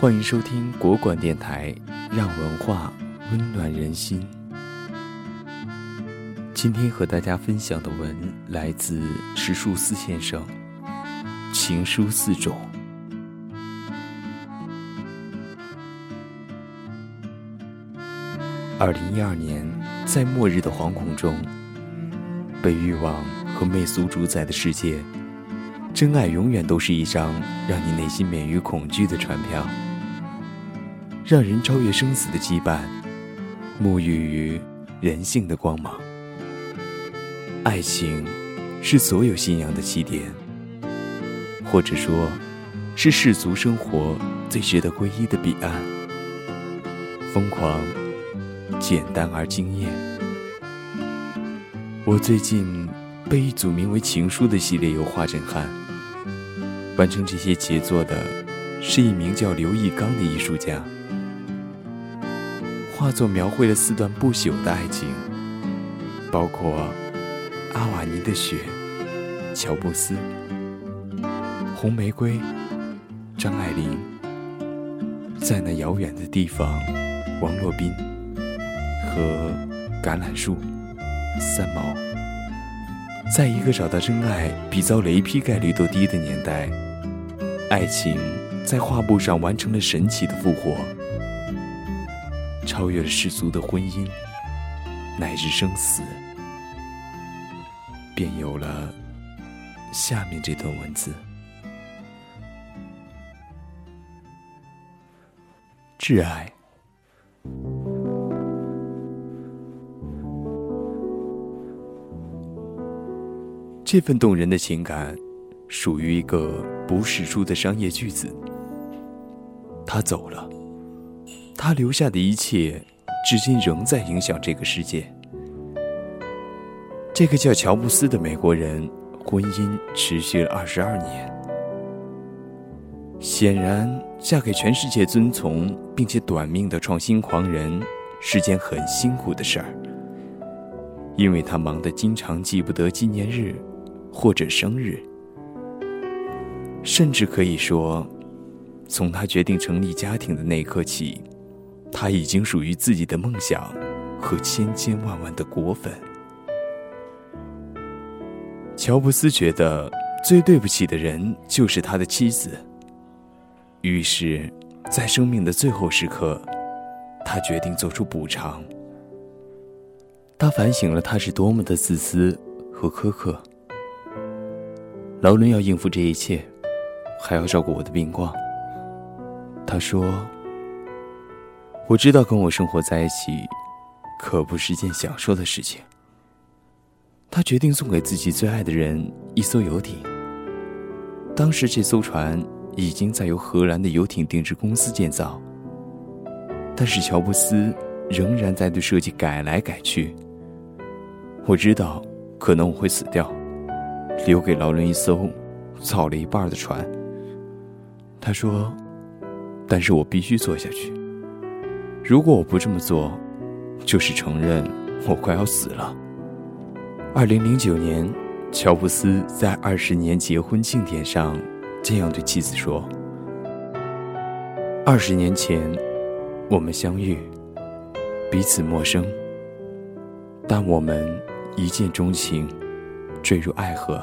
欢迎收听国馆电台，让文化温暖人心。今天和大家分享的文来自石树思先生，《情书四种》。二零一二年，在末日的惶恐中，被欲望和媚俗主宰的世界，真爱永远都是一张让你内心免于恐惧的船票。让人超越生死的羁绊，沐浴于人性的光芒。爱情是所有信仰的起点，或者说，是世俗生活最值得皈依的彼岸。疯狂、简单而惊艳。我最近被一组名为《情书》的系列油画震撼。完成这些杰作的，是一名叫刘义刚的艺术家。画作描绘了四段不朽的爱情，包括阿瓦尼的雪、乔布斯、红玫瑰、张爱玲，在那遥远的地方，王洛宾和橄榄树、三毛。在一个找到真爱比遭雷劈概率都低的年代，爱情在画布上完成了神奇的复活。超越了世俗的婚姻，乃至生死，便有了下面这段文字：挚爱，这份动人的情感，属于一个不世出的商业巨子。他走了。他留下的一切，至今仍在影响这个世界。这个叫乔布斯的美国人，婚姻持续了二十二年。显然，嫁给全世界遵从并且短命的创新狂人，是件很辛苦的事儿。因为他忙得经常记不得纪念日，或者生日，甚至可以说，从他决定成立家庭的那一刻起。他已经属于自己的梦想和千千万万的果粉。乔布斯觉得最对不起的人就是他的妻子，于是，在生命的最后时刻，他决定做出补偿。他反省了他是多么的自私和苛刻。劳伦要应付这一切，还要照顾我的病况。他说。我知道跟我生活在一起，可不是件享受的事情。他决定送给自己最爱的人一艘游艇。当时这艘船已经在由荷兰的游艇定制公司建造，但是乔布斯仍然在对设计改来改去。我知道，可能我会死掉，留给劳伦一艘造了一半的船。他说：“但是我必须做下去。”如果我不这么做，就是承认我快要死了。二零零九年，乔布斯在二十年结婚庆典上这样对妻子说：“二十年前，我们相遇，彼此陌生，但我们一见钟情，坠入爱河。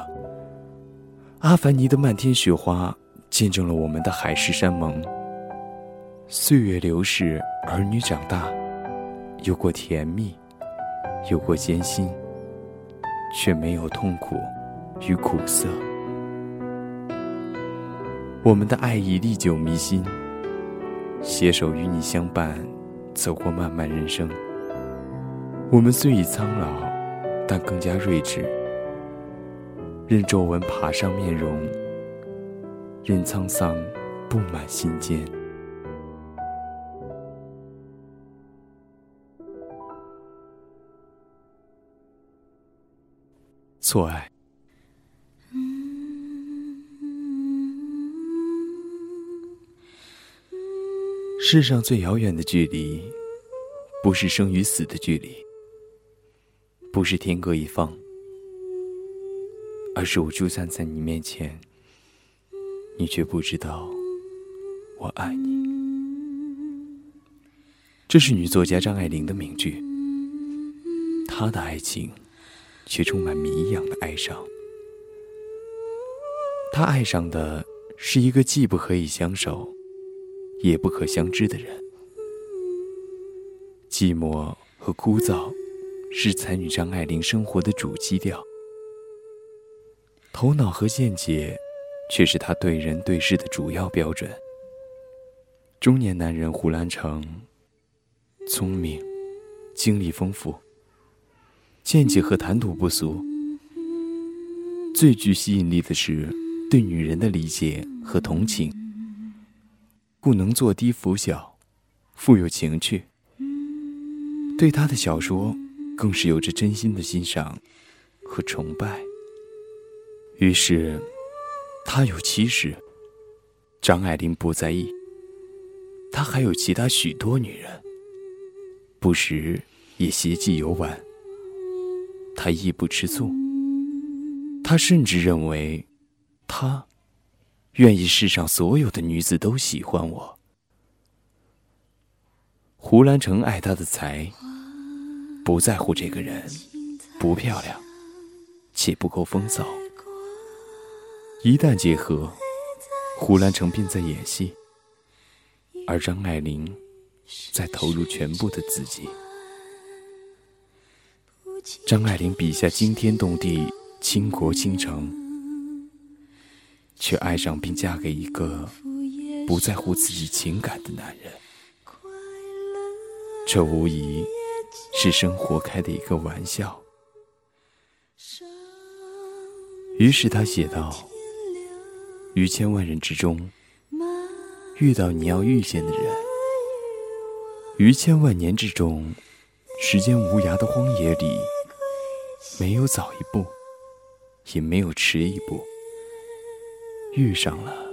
阿凡尼的漫天雪花见证了我们的海誓山盟。岁月流逝。”儿女长大，有过甜蜜，有过艰辛，却没有痛苦与苦涩。我们的爱意历久弥新，携手与你相伴，走过漫漫人生。我们虽已苍老，但更加睿智。任皱纹爬上面容，任沧桑布满心间。错爱。世上最遥远的距离，不是生与死的距离，不是天各一方，而是我就站在你面前，你却不知道我爱你。这是女作家张爱玲的名句。她的爱情，却充满谜一样的哀伤。她爱上的是一个既不可以相守，也不可相知的人。寂寞和枯燥，是才女张爱玲生活的主基调。头脑和见解，却是她对人对事的主要标准。中年男人胡兰成，聪明，经历丰富，见解和谈吐不俗。最具吸引力的是对女人的理解和同情，故能作低拂小，富有情趣。对他的小说，更是有着真心的欣赏和崇拜。于是，他有妻室，张爱玲不在意。他还有其他许多女人，不时也携妓游玩。他亦不吃醋。他甚至认为，他愿意世上所有的女子都喜欢我。胡兰成爱他的才。不在乎这个人不漂亮，且不够风骚。一旦结合，胡兰成便在演戏，而张爱玲在投入全部的自己。张爱玲笔下惊天动地、倾国倾城，却爱上并嫁给一个不在乎自己情感的男人，这无疑。是生活开的一个玩笑。于是他写道：“于千万人之中，遇到你要遇见的人；于千万年之中，时间无涯的荒野里，没有早一步，也没有迟一步。遇上了，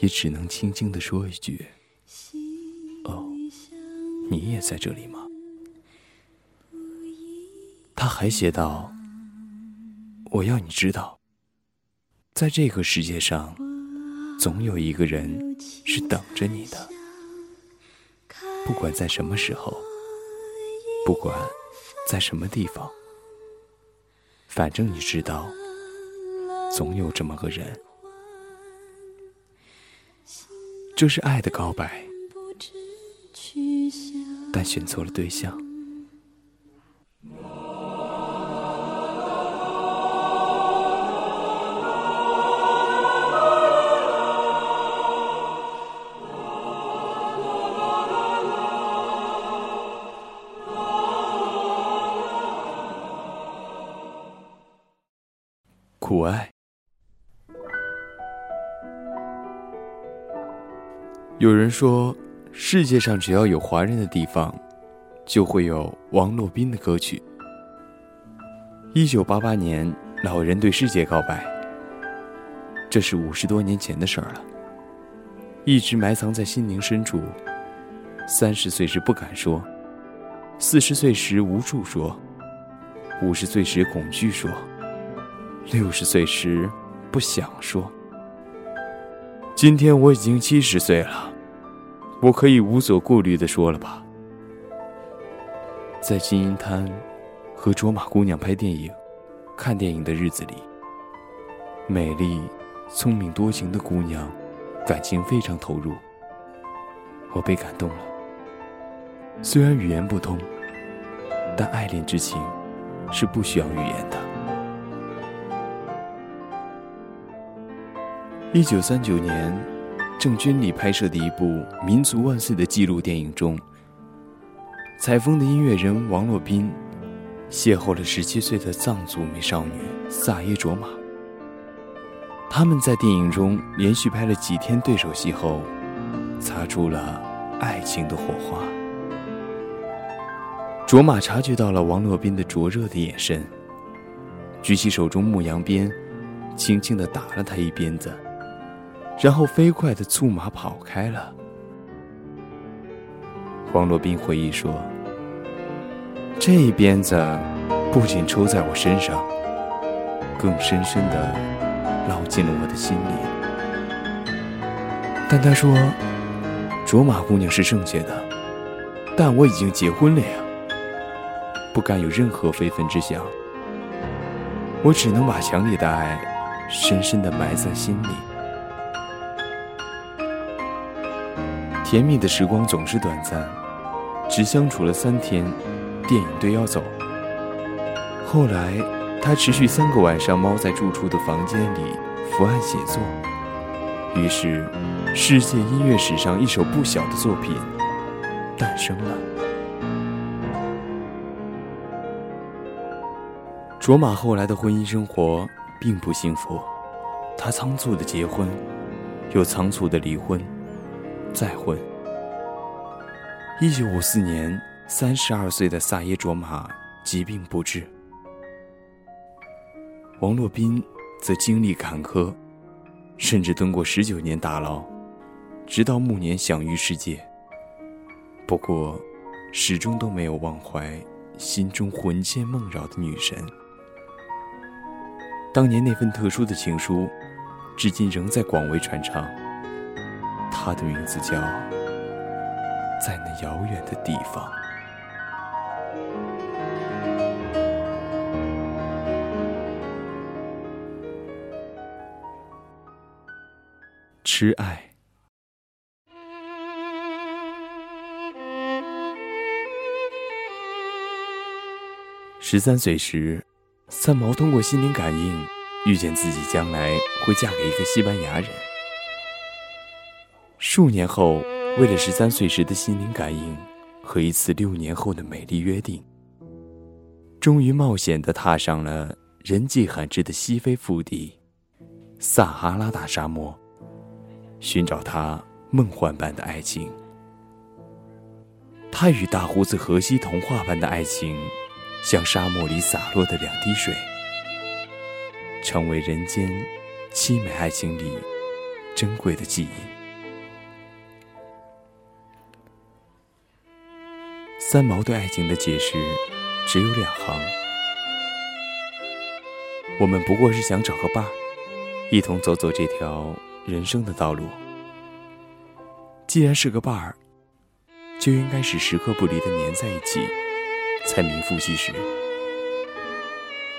也只能轻轻的说一句：‘哦，你也在这里吗？’”他还写道：“我要你知道，在这个世界上，总有一个人是等着你的。不管在什么时候，不管在什么地方，反正你知道，总有这么个人。这是爱的告白，但选错了对象。”苦爱。有人说，世界上只要有华人的地方，就会有王洛宾的歌曲。一九八八年，老人对世界告白，这是五十多年前的事儿了，一直埋藏在心灵深处。三十岁时不敢说，四十岁时无处说，五十岁时恐惧说。六十岁时，不想说。今天我已经七十岁了，我可以无所顾虑的说了吧。在金银滩和卓玛姑娘拍电影、看电影的日子里，美丽、聪明、多情的姑娘，感情非常投入。我被感动了。虽然语言不通，但爱恋之情是不需要语言的。一九三九年，郑君里拍摄的一部《民族万岁》的纪录电影中，采风的音乐人王洛宾邂逅了十七岁的藏族美少女萨耶卓玛。他们在电影中连续拍了几天对手戏后，擦出了爱情的火花。卓玛察觉到了王洛宾的灼热的眼神，举起手中牧羊鞭，轻轻地打了他一鞭子。然后飞快的策马跑开了。黄洛宾回忆说：“这一鞭子不仅抽在我身上，更深深的烙进了我的心里。”但他说：“卓玛姑娘是圣洁的，但我已经结婚了呀，不敢有任何非分之想。我只能把强烈的爱深深的埋在心里。甜蜜的时光总是短暂，只相处了三天，电影队要走。后来，他持续三个晚上猫在住处的房间里伏案写作，于是，世界音乐史上一首不小的作品诞生了。卓玛后来的婚姻生活并不幸福，她仓促的结婚，又仓促的离婚，再婚。一九五四年，三十二岁的萨耶卓玛疾病不治，王洛宾则经历坎坷，甚至蹲过十九年大牢，直到暮年享誉世界。不过，始终都没有忘怀心中魂牵梦绕的女神。当年那份特殊的情书，至今仍在广为传唱。他的名字叫《在那遥远的地方》。痴爱。十三岁时。三毛通过心灵感应，遇见自己将来会嫁给一个西班牙人。数年后，为了十三岁时的心灵感应和一次六年后的美丽约定，终于冒险地踏上了人迹罕至的西非腹地——撒哈拉大沙漠，寻找他梦幻般的爱情。他与大胡子荷西童话般的爱情。像沙漠里洒落的两滴水，成为人间凄美爱情里珍贵的记忆。三毛对爱情的解释只有两行：我们不过是想找个伴儿，一同走走这条人生的道路。既然是个伴儿，就应该是时刻不离的粘在一起。才名副其实。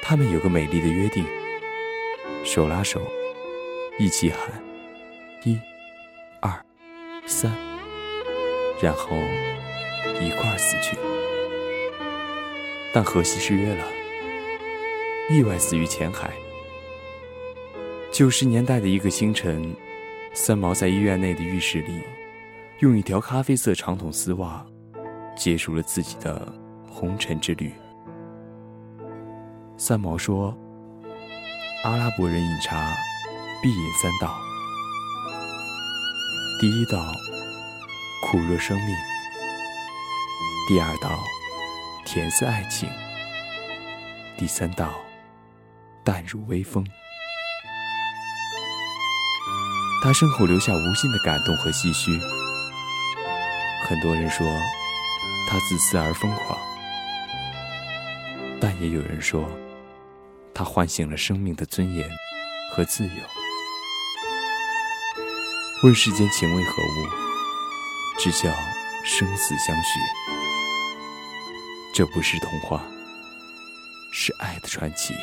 他们有个美丽的约定：手拉手，一起喊“一、二、三”，然后一块死去。但荷西失约了，意外死于浅海。九十年代的一个清晨，三毛在医院内的浴室里，用一条咖啡色长筒丝袜，结束了自己的。红尘之旅。三毛说：“阿拉伯人饮茶必饮三道，第一道苦热生命，第二道甜似爱情，第三道淡如微风。”他身后留下无尽的感动和唏嘘。很多人说他自私而疯狂。但也有人说，他唤醒了生命的尊严和自由。问世间情为何物，只叫生死相许。这不是童话，是爱的传奇。